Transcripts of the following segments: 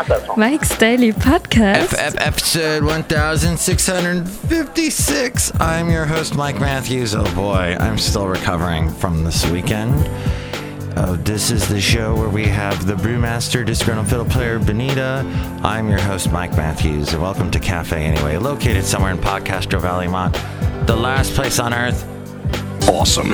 Mike's Daily Podcast. F- episode 1656. I'm your host, Mike Matthews. Oh boy, I'm still recovering from this weekend. Oh, this is the show where we have the brewmaster, disgruntled fiddle player Benita. I'm your host, Mike Matthews, and welcome to Cafe Anyway, located somewhere in Podcastro Valley, Mont, the last place on earth. Awesome.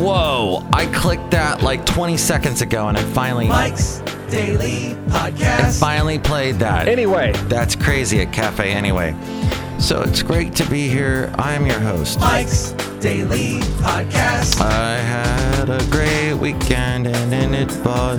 Whoa! I clicked that like 20 seconds ago, and I finally, Mike's Daily I Podcast. finally played that. Anyway, That's crazy at Cafe Anyway. So it's great to be here. I'm your host. Mike's Daily Podcast. I had a great weekend and then it bought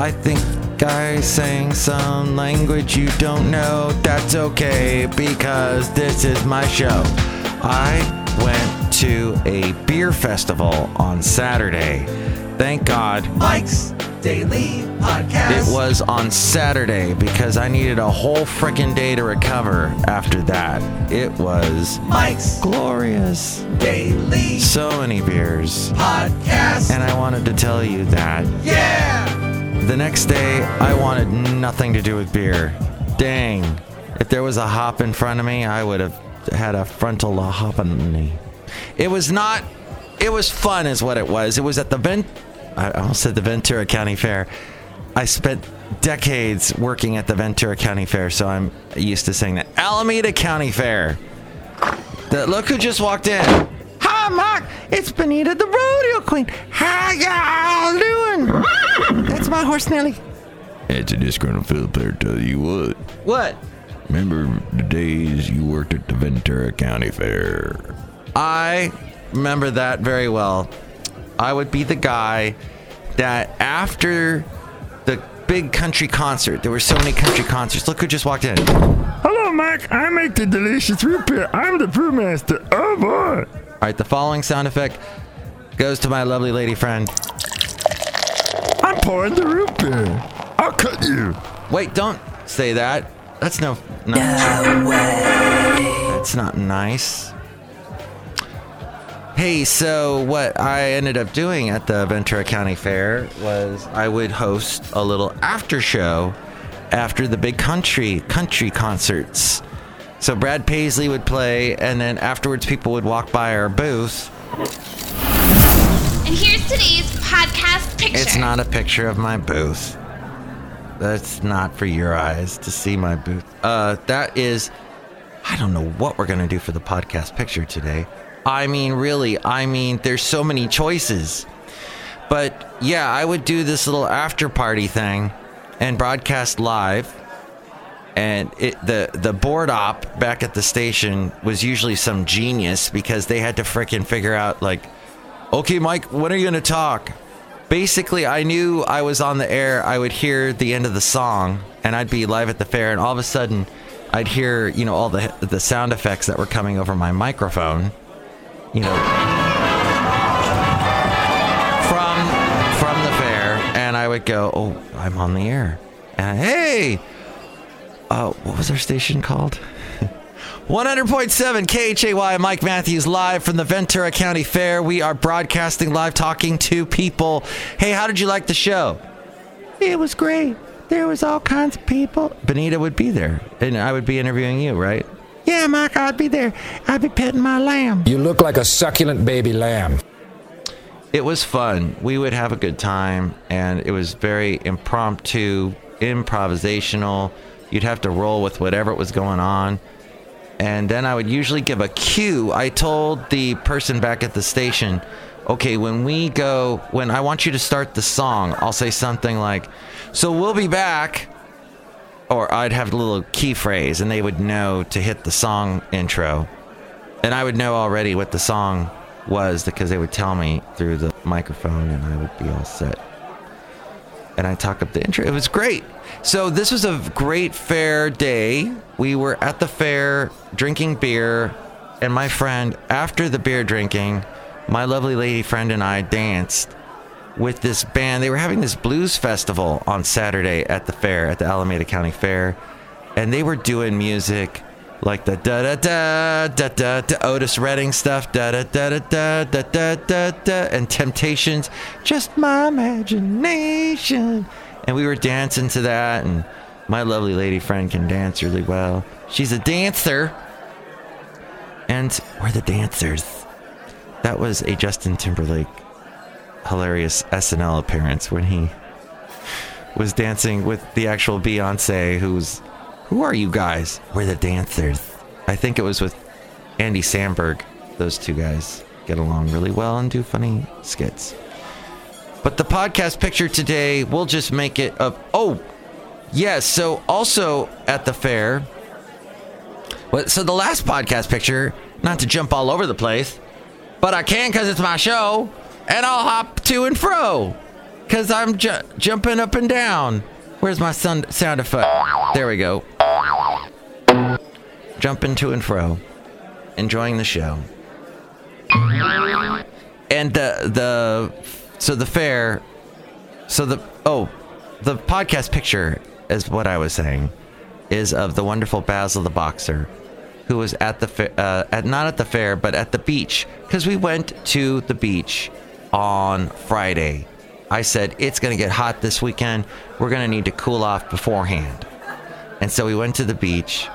I think I sang some language you don't know. That's okay because this is my show. I went to a beer festival on Saturday. Thank God Mike's Daily Podcast. it was on Saturday because I needed a whole freaking day to recover after that. It was Mike's glorious. Daily So many beers. Podcast. And I wanted to tell you that. yeah. The next day, I wanted nothing to do with beer. Dang. If there was a hop in front of me, I would have had a frontal hoppany. It was not, it was fun, is what it was. It was at the Vent, I almost said the Ventura County Fair. I spent decades working at the Ventura County Fair, so I'm used to saying that. Alameda County Fair. The, look who just walked in. Hi, Mark. It's Benita, the rodeo queen. How y'all doing? That's my horse, Nelly. it's a disgruntled fiddle player. Tell you what. What? Remember the days you worked at the Ventura County Fair? I remember that very well. I would be the guy that after the big country concert, there were so many country concerts. Look who just walked in. Hello, Mike. I make the delicious root beer. I'm the brewmaster. Oh boy. All right, the following sound effect goes to my lovely lady friend. I'm pouring the root beer. I'll cut you. Wait, don't say that. That's no. no way. That's not nice. Hey, so what I ended up doing at the Ventura County Fair was I would host a little after show after the big country country concerts. So Brad Paisley would play, and then afterwards people would walk by our booth. And here's today's podcast picture. It's not a picture of my booth. That's not for your eyes to see my booth. Uh, that is, I don't know what we're gonna do for the podcast picture today. I mean, really, I mean, there's so many choices. But yeah, I would do this little after party thing and broadcast live. And it, the the board op back at the station was usually some genius because they had to frickin' figure out like, okay, Mike, when are you gonna talk? basically I knew I was on the air. I would hear the end of the song, and I'd be live at the fair, and all of a sudden, I'd hear you know all the the sound effects that were coming over my microphone. You know, from from the fair, and I would go, "Oh, I'm on the air," and hey, uh, what was our station called? 100.7 KHAY, Mike Matthews live from the Ventura County Fair. We are broadcasting live, talking to people. Hey, how did you like the show? It was great. There was all kinds of people. Benita would be there, and I would be interviewing you, right? Yeah, Mike, I'd be there. I'd be petting my lamb. You look like a succulent baby lamb. It was fun. We would have a good time, and it was very impromptu, improvisational. You'd have to roll with whatever was going on. And then I would usually give a cue. I told the person back at the station, okay, when we go, when I want you to start the song, I'll say something like, so we'll be back. Or I'd have a little key phrase, and they would know to hit the song intro. And I would know already what the song was because they would tell me through the microphone, and I would be all set. And I talk up the intro. It was great. So this was a great fair day. We were at the fair drinking beer, and my friend, after the beer drinking, my lovely lady friend and I danced with this band. They were having this blues festival on Saturday at the fair, at the Alameda County Fair, and they were doing music like the da da da da da da Otis Redding stuff, da da da da da da da da da, and Temptations, just my imagination. And we were dancing to that, and my lovely lady friend can dance really well. She's a dancer, and we're the dancers. That was a Justin Timberlake hilarious SNL appearance when he was dancing with the actual Beyonce, who's who are you guys? We're the dancers. I think it was with Andy Samberg. Those two guys get along really well and do funny skits. But the podcast picture today, we'll just make it up. Oh, yes. so also at the fair. So the last podcast picture, not to jump all over the place, but I can because it's my show, and I'll hop to and fro because I'm ju- jumping up and down. Where's my sound, sound effect? There we go. Jumping to and fro, enjoying the show. And the the so the fair, so the oh, the podcast picture is what I was saying, is of the wonderful Basil the boxer, who was at the fa- uh, at not at the fair but at the beach because we went to the beach on Friday. I said it's gonna get hot this weekend. We're gonna need to cool off beforehand, and so we went to the beach.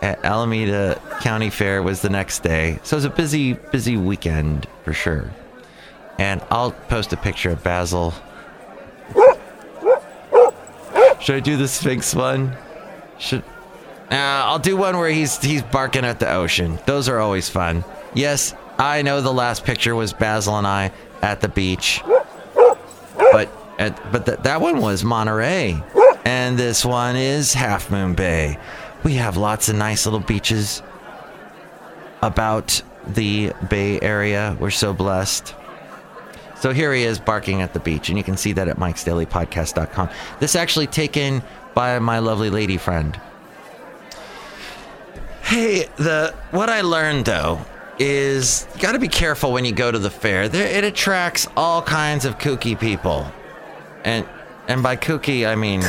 At Alameda County Fair was the next day, so it was a busy, busy weekend for sure. And I'll post a picture of Basil. Should I do the Sphinx one? Should uh, I'll do one where he's he's barking at the ocean. Those are always fun. Yes, I know the last picture was Basil and I at the beach, but at, but th- that one was Monterey, and this one is Half Moon Bay. We have lots of nice little beaches about the Bay Area. We're so blessed. So here he is barking at the beach, and you can see that at mikesdailypodcast.com. This actually taken by my lovely lady friend. Hey, the what I learned though is you got to be careful when you go to the fair. There, it attracts all kinds of kooky people, and and by kooky I mean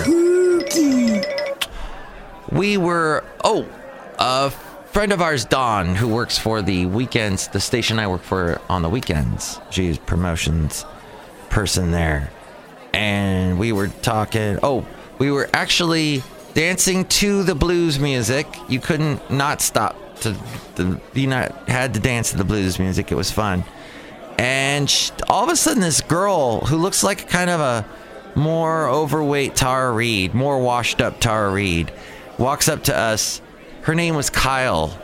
we were oh a friend of ours Dawn who works for the weekends the station I work for on the weekends. She's promotions person there. And we were talking oh we were actually dancing to the blues music. You couldn't not stop to the you know had to dance to the blues music it was fun and sh all of a sudden this girl who looks like kind of a more overweight Tara Reid, more washed up Tara Reid, walks up to us. Her name was Kyle.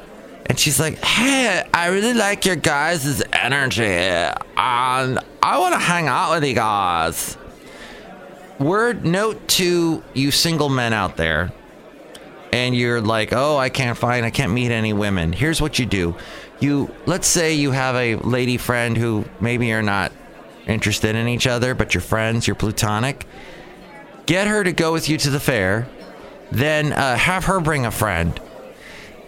And she's like, hey, I really like your guys' energy. And I want to hang out with you guys. Word note to you single men out there. And you're like, oh, I can't find, I can't meet any women. Here's what you do. You, let's say you have a lady friend who maybe you're not interested in each other, but you're friends, you're plutonic. Get her to go with you to the fair, then uh, have her bring a friend.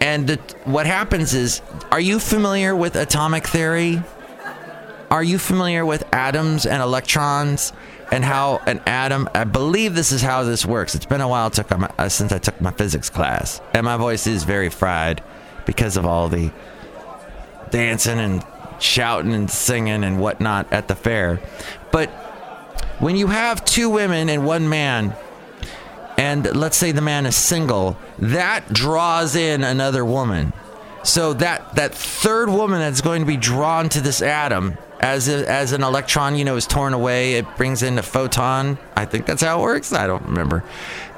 And the, what happens is, are you familiar with atomic theory? Are you familiar with atoms and electrons and how an atom? I believe this is how this works. It's been a while uh, since I took my physics class, and my voice is very fried because of all the dancing and shouting and singing and whatnot at the fair. But when you have two women and one man, and let's say the man is single, that draws in another woman. So that that third woman that's going to be drawn to this atom as a, as an electron, you know, is torn away, it brings in a photon. I think that's how it works. I don't remember.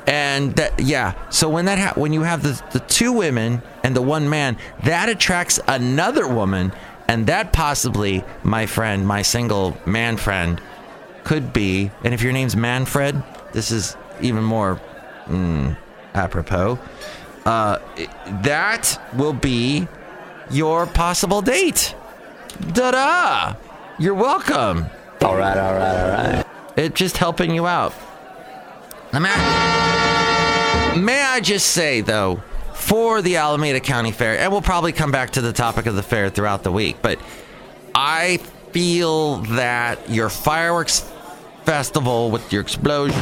And that yeah, so when that ha- when you have the the two women and the one man, that attracts another woman, and that possibly, my friend, my single man friend, could be. And if your name's Manfred, this is even more mm, apropos. Uh, that will be your possible date. Da da! You're welcome. All right, all right, all right. It's just helping you out. Now, May I, may I just say though, for the Alameda County Fair, and we'll probably come back to the topic of the fair throughout the week, but I feel that your fireworks festival with your explosions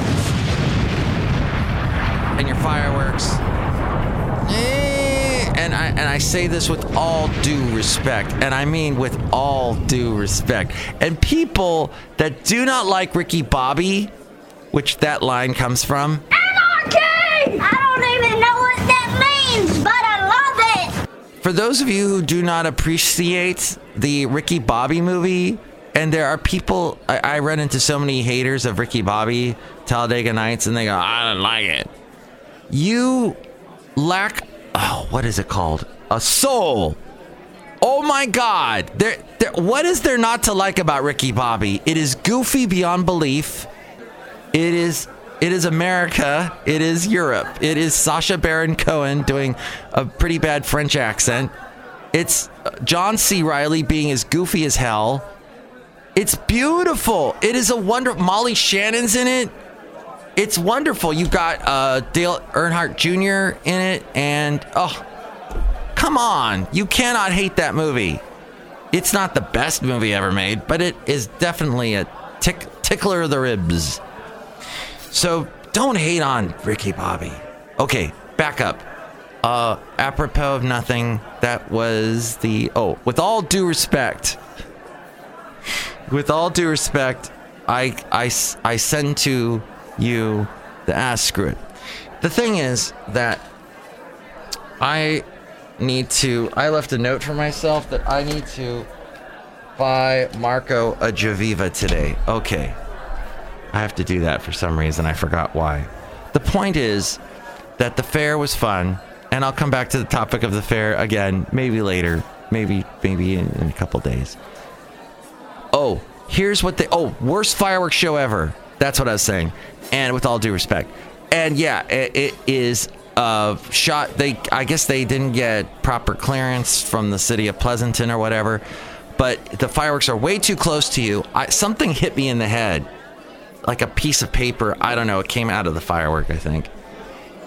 and your fireworks, and I and I say this with all due respect, and I mean with all due respect. And people that do not like Ricky Bobby, which that line comes from, Anarchy! I don't even know what that means, but I love it! for those of you who do not appreciate the Ricky Bobby movie, and there are people, I, I run into so many haters of Ricky Bobby, Talladega Nights, and they go, I don't like it. You lack, oh, what is it called? A soul. Oh my God. There, there, what is there not to like about Ricky Bobby? It is goofy beyond belief. It is it is America. It is Europe. It is Sacha Baron Cohen doing a pretty bad French accent. It's uh, John C. Reilly being as goofy as hell. It's beautiful. It is a wonder. Molly Shannon's in it. It's wonderful. You've got uh, Dale Earnhardt Jr. in it, and oh, come on! You cannot hate that movie. It's not the best movie ever made, but it is definitely a tick, tickler of the ribs. So don't hate on Ricky Bobby. Okay, back up. Uh, apropos of nothing, that was the. Oh, with all due respect, with all due respect, I I I send to you the ass screw it. The thing is that I need to. I left a note for myself that I need to buy Marco a Javiva today. Okay. I have to do that for some reason. I forgot why. The point is that the fair was fun, and I'll come back to the topic of the fair again, maybe later, maybe maybe in, in a couple days. Oh, here's what they. Oh, worst fireworks show ever. That's what I was saying. And with all due respect, and yeah, it, it is uh, shot. They, I guess they didn't get proper clearance from the city of Pleasanton or whatever. But the fireworks are way too close to you. I, something hit me in the head like a piece of paper. I don't know. It came out of the firework, I think.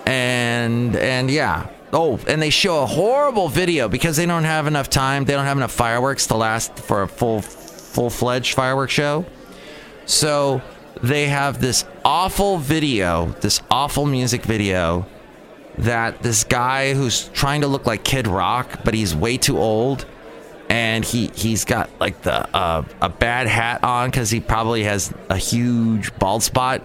And and yeah. Oh, and they show a horrible video because they don't have enough time. They don't have enough fireworks to last for a full full-fledged fireworks show. So they have this awful video, this awful music video that this guy who's trying to look like Kid Rock, but he's way too old and he he's got like the uh, a bad hat on because he probably has a huge bald spot,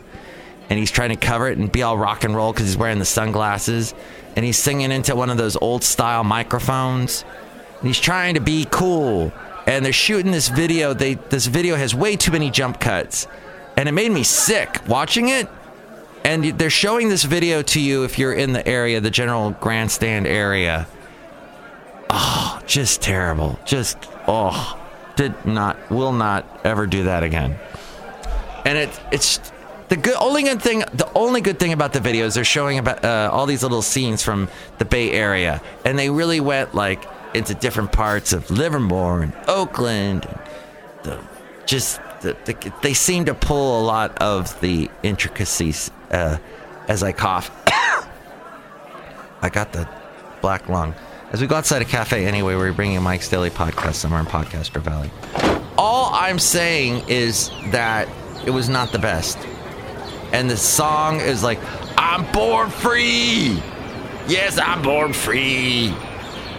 and he's trying to cover it and be all rock and roll because he's wearing the sunglasses, and he's singing into one of those old style microphones. And he's trying to be cool, and they're shooting this video. They this video has way too many jump cuts, and it made me sick watching it. And they're showing this video to you if you're in the area, the general grandstand area oh, just terrible. Just oh, did not, will not ever do that again. And it, it's the good. Only good thing, the only good thing about the video is they're showing about uh, all these little scenes from the Bay Area, and they really went like into different parts of Livermore and Oakland. And the just the, the, they seem to pull a lot of the intricacies uh, as I cough. I got the black lung. As we go outside a cafe anyway, we're bringing Mike's Daily Podcast somewhere in Podcaster Valley. All I'm saying is that it was not the best. And the song is like, I'm born free. Yes, I'm born free.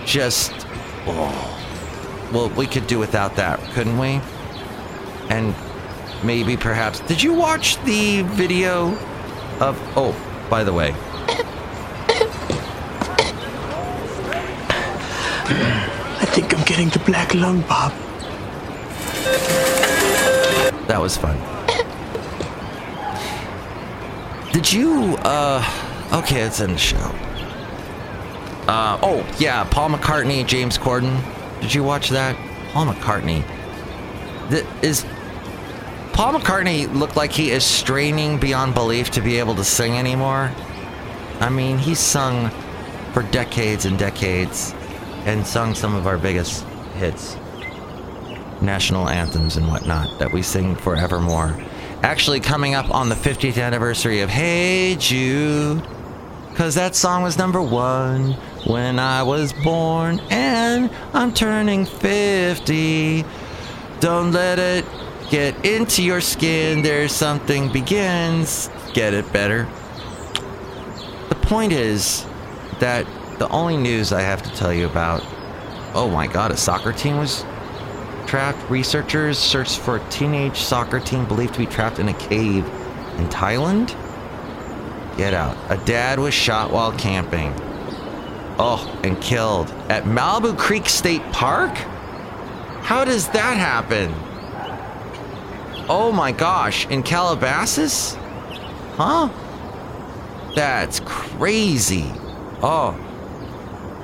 Just, oh. Well, we could do without that, couldn't we? And maybe perhaps. Did you watch the video of. Oh, by the way. I think I'm getting the black lung, Bob. That was fun. Did you, uh, okay, it's in the show. Uh, oh, yeah, Paul McCartney, James Corden. Did you watch that? Paul McCartney. Th- is Paul McCartney looked like he is straining beyond belief to be able to sing anymore? I mean, he's sung for decades and decades and sung some of our biggest hits national anthems and whatnot that we sing forevermore. Actually, coming up on the 50th anniversary of Hey Jude, because that song was number one when I was born, and I'm turning 50. Don't let it get into your skin. There's something begins. Get it better. The point is that the only news I have to tell you about. Oh my God, a soccer team was trapped. Researchers searched for a teenage soccer team believed to be trapped in a cave in Thailand. Get out. A dad was shot while camping. Oh, and killed at Malibu Creek State Park? How does that happen? Oh my gosh, in Calabasas? Huh? That's crazy. Oh.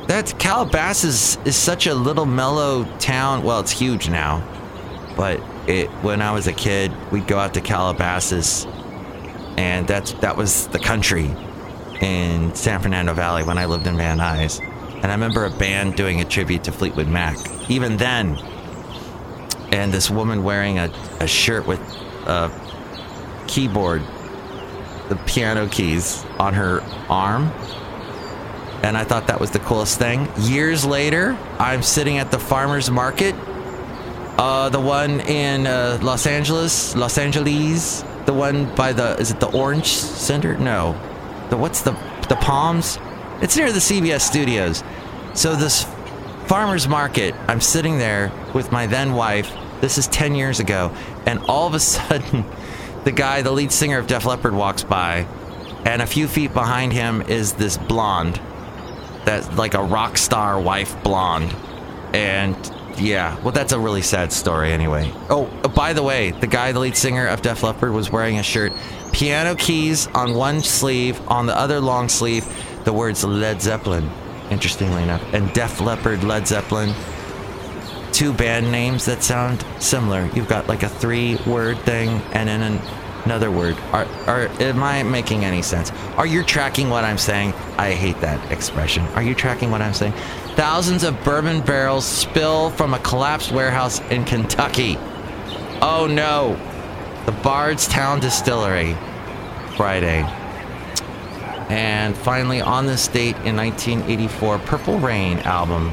That's Calabasas is such a little mellow town. Well, it's huge now. But it when I was a kid, we'd go out to Calabasas and that's that was the country in San Fernando Valley when I lived in Van Nuys. And I remember a band doing a tribute to Fleetwood Mac. Even then, and this woman wearing a, a shirt with a keyboard, the piano keys on her arm. And I thought that was the coolest thing. Years later, I'm sitting at the farmer's market, uh, the one in uh, Los Angeles, Los Angeles, the one by the, is it the Orange Center? No. The, what's the, the Palms? It's near the CBS studios. So this farmer's market, I'm sitting there with my then wife. This is 10 years ago. And all of a sudden, the guy, the lead singer of Def Leppard, walks by. And a few feet behind him is this blonde. That's like a rock star wife blonde. And yeah, well, that's a really sad story anyway. Oh, uh, by the way, the guy, the lead singer of Def Leppard, was wearing a shirt, piano keys on one sleeve, on the other long sleeve, the words Led Zeppelin, interestingly enough, and Def Leppard, Led Zeppelin. Two band names that sound similar. You've got like a three word thing and then an, another word. Are, are, am I making any sense? Are you tracking what I'm saying? I hate that expression. Are you tracking what I'm saying? Thousands of bourbon barrels spill from a collapsed warehouse in Kentucky. Oh no. The Bardstown Distillery. Friday. And finally, on this date in 1984, Purple Rain album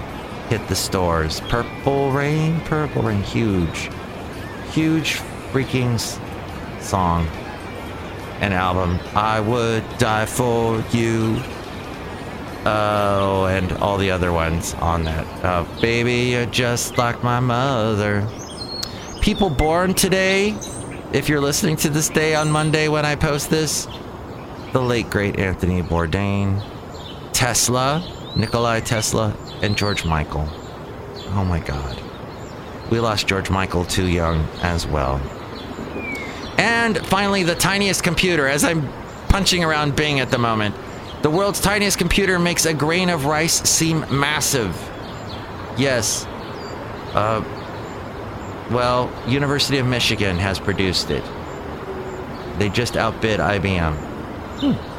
hit the stores. Purple Rain, Purple Rain, huge, huge freaking song and album. I would die for you. Oh, and all the other ones on that. Uh, Baby, you're just like my mother. People born today, if you're listening to this day on Monday when I post this, the late great Anthony Bourdain, Tesla, Nikolai Tesla, and George Michael. Oh my God. We lost George Michael too young as well. And finally, the tiniest computer, as I'm punching around Bing at the moment. The world's tiniest computer makes a grain of rice seem massive. Yes. Uh, well, University of Michigan has produced it. They just outbid IBM. Hmm.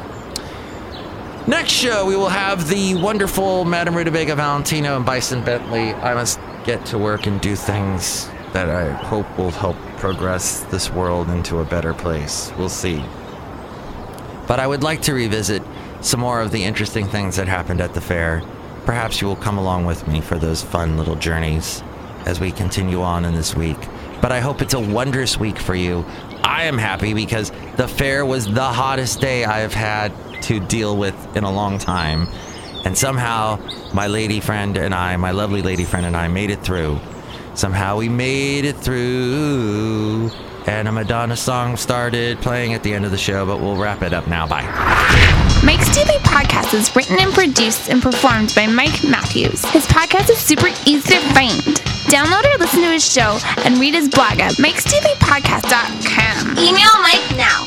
Next show, we will have the wonderful Madame Rutabaga Valentino and Bison Bentley. I must get to work and do things that I hope will help progress this world into a better place. We'll see. But I would like to revisit some more of the interesting things that happened at the fair. Perhaps you will come along with me for those fun little journeys as we continue on in this week. But I hope it's a wondrous week for you. I am happy because the fair was the hottest day I have had to deal with in a long time. And somehow my lady friend and I, my lovely lady friend and I, made it through. Somehow we made it through. And a Madonna song started playing at the end of the show, but we'll wrap it up now. Bye. Mike's Daily Podcast is written and produced and performed by Mike Matthews. His podcast is super easy to find. Download or listen to his show and read his blog at mikesdailypodcast.com. Email Mike now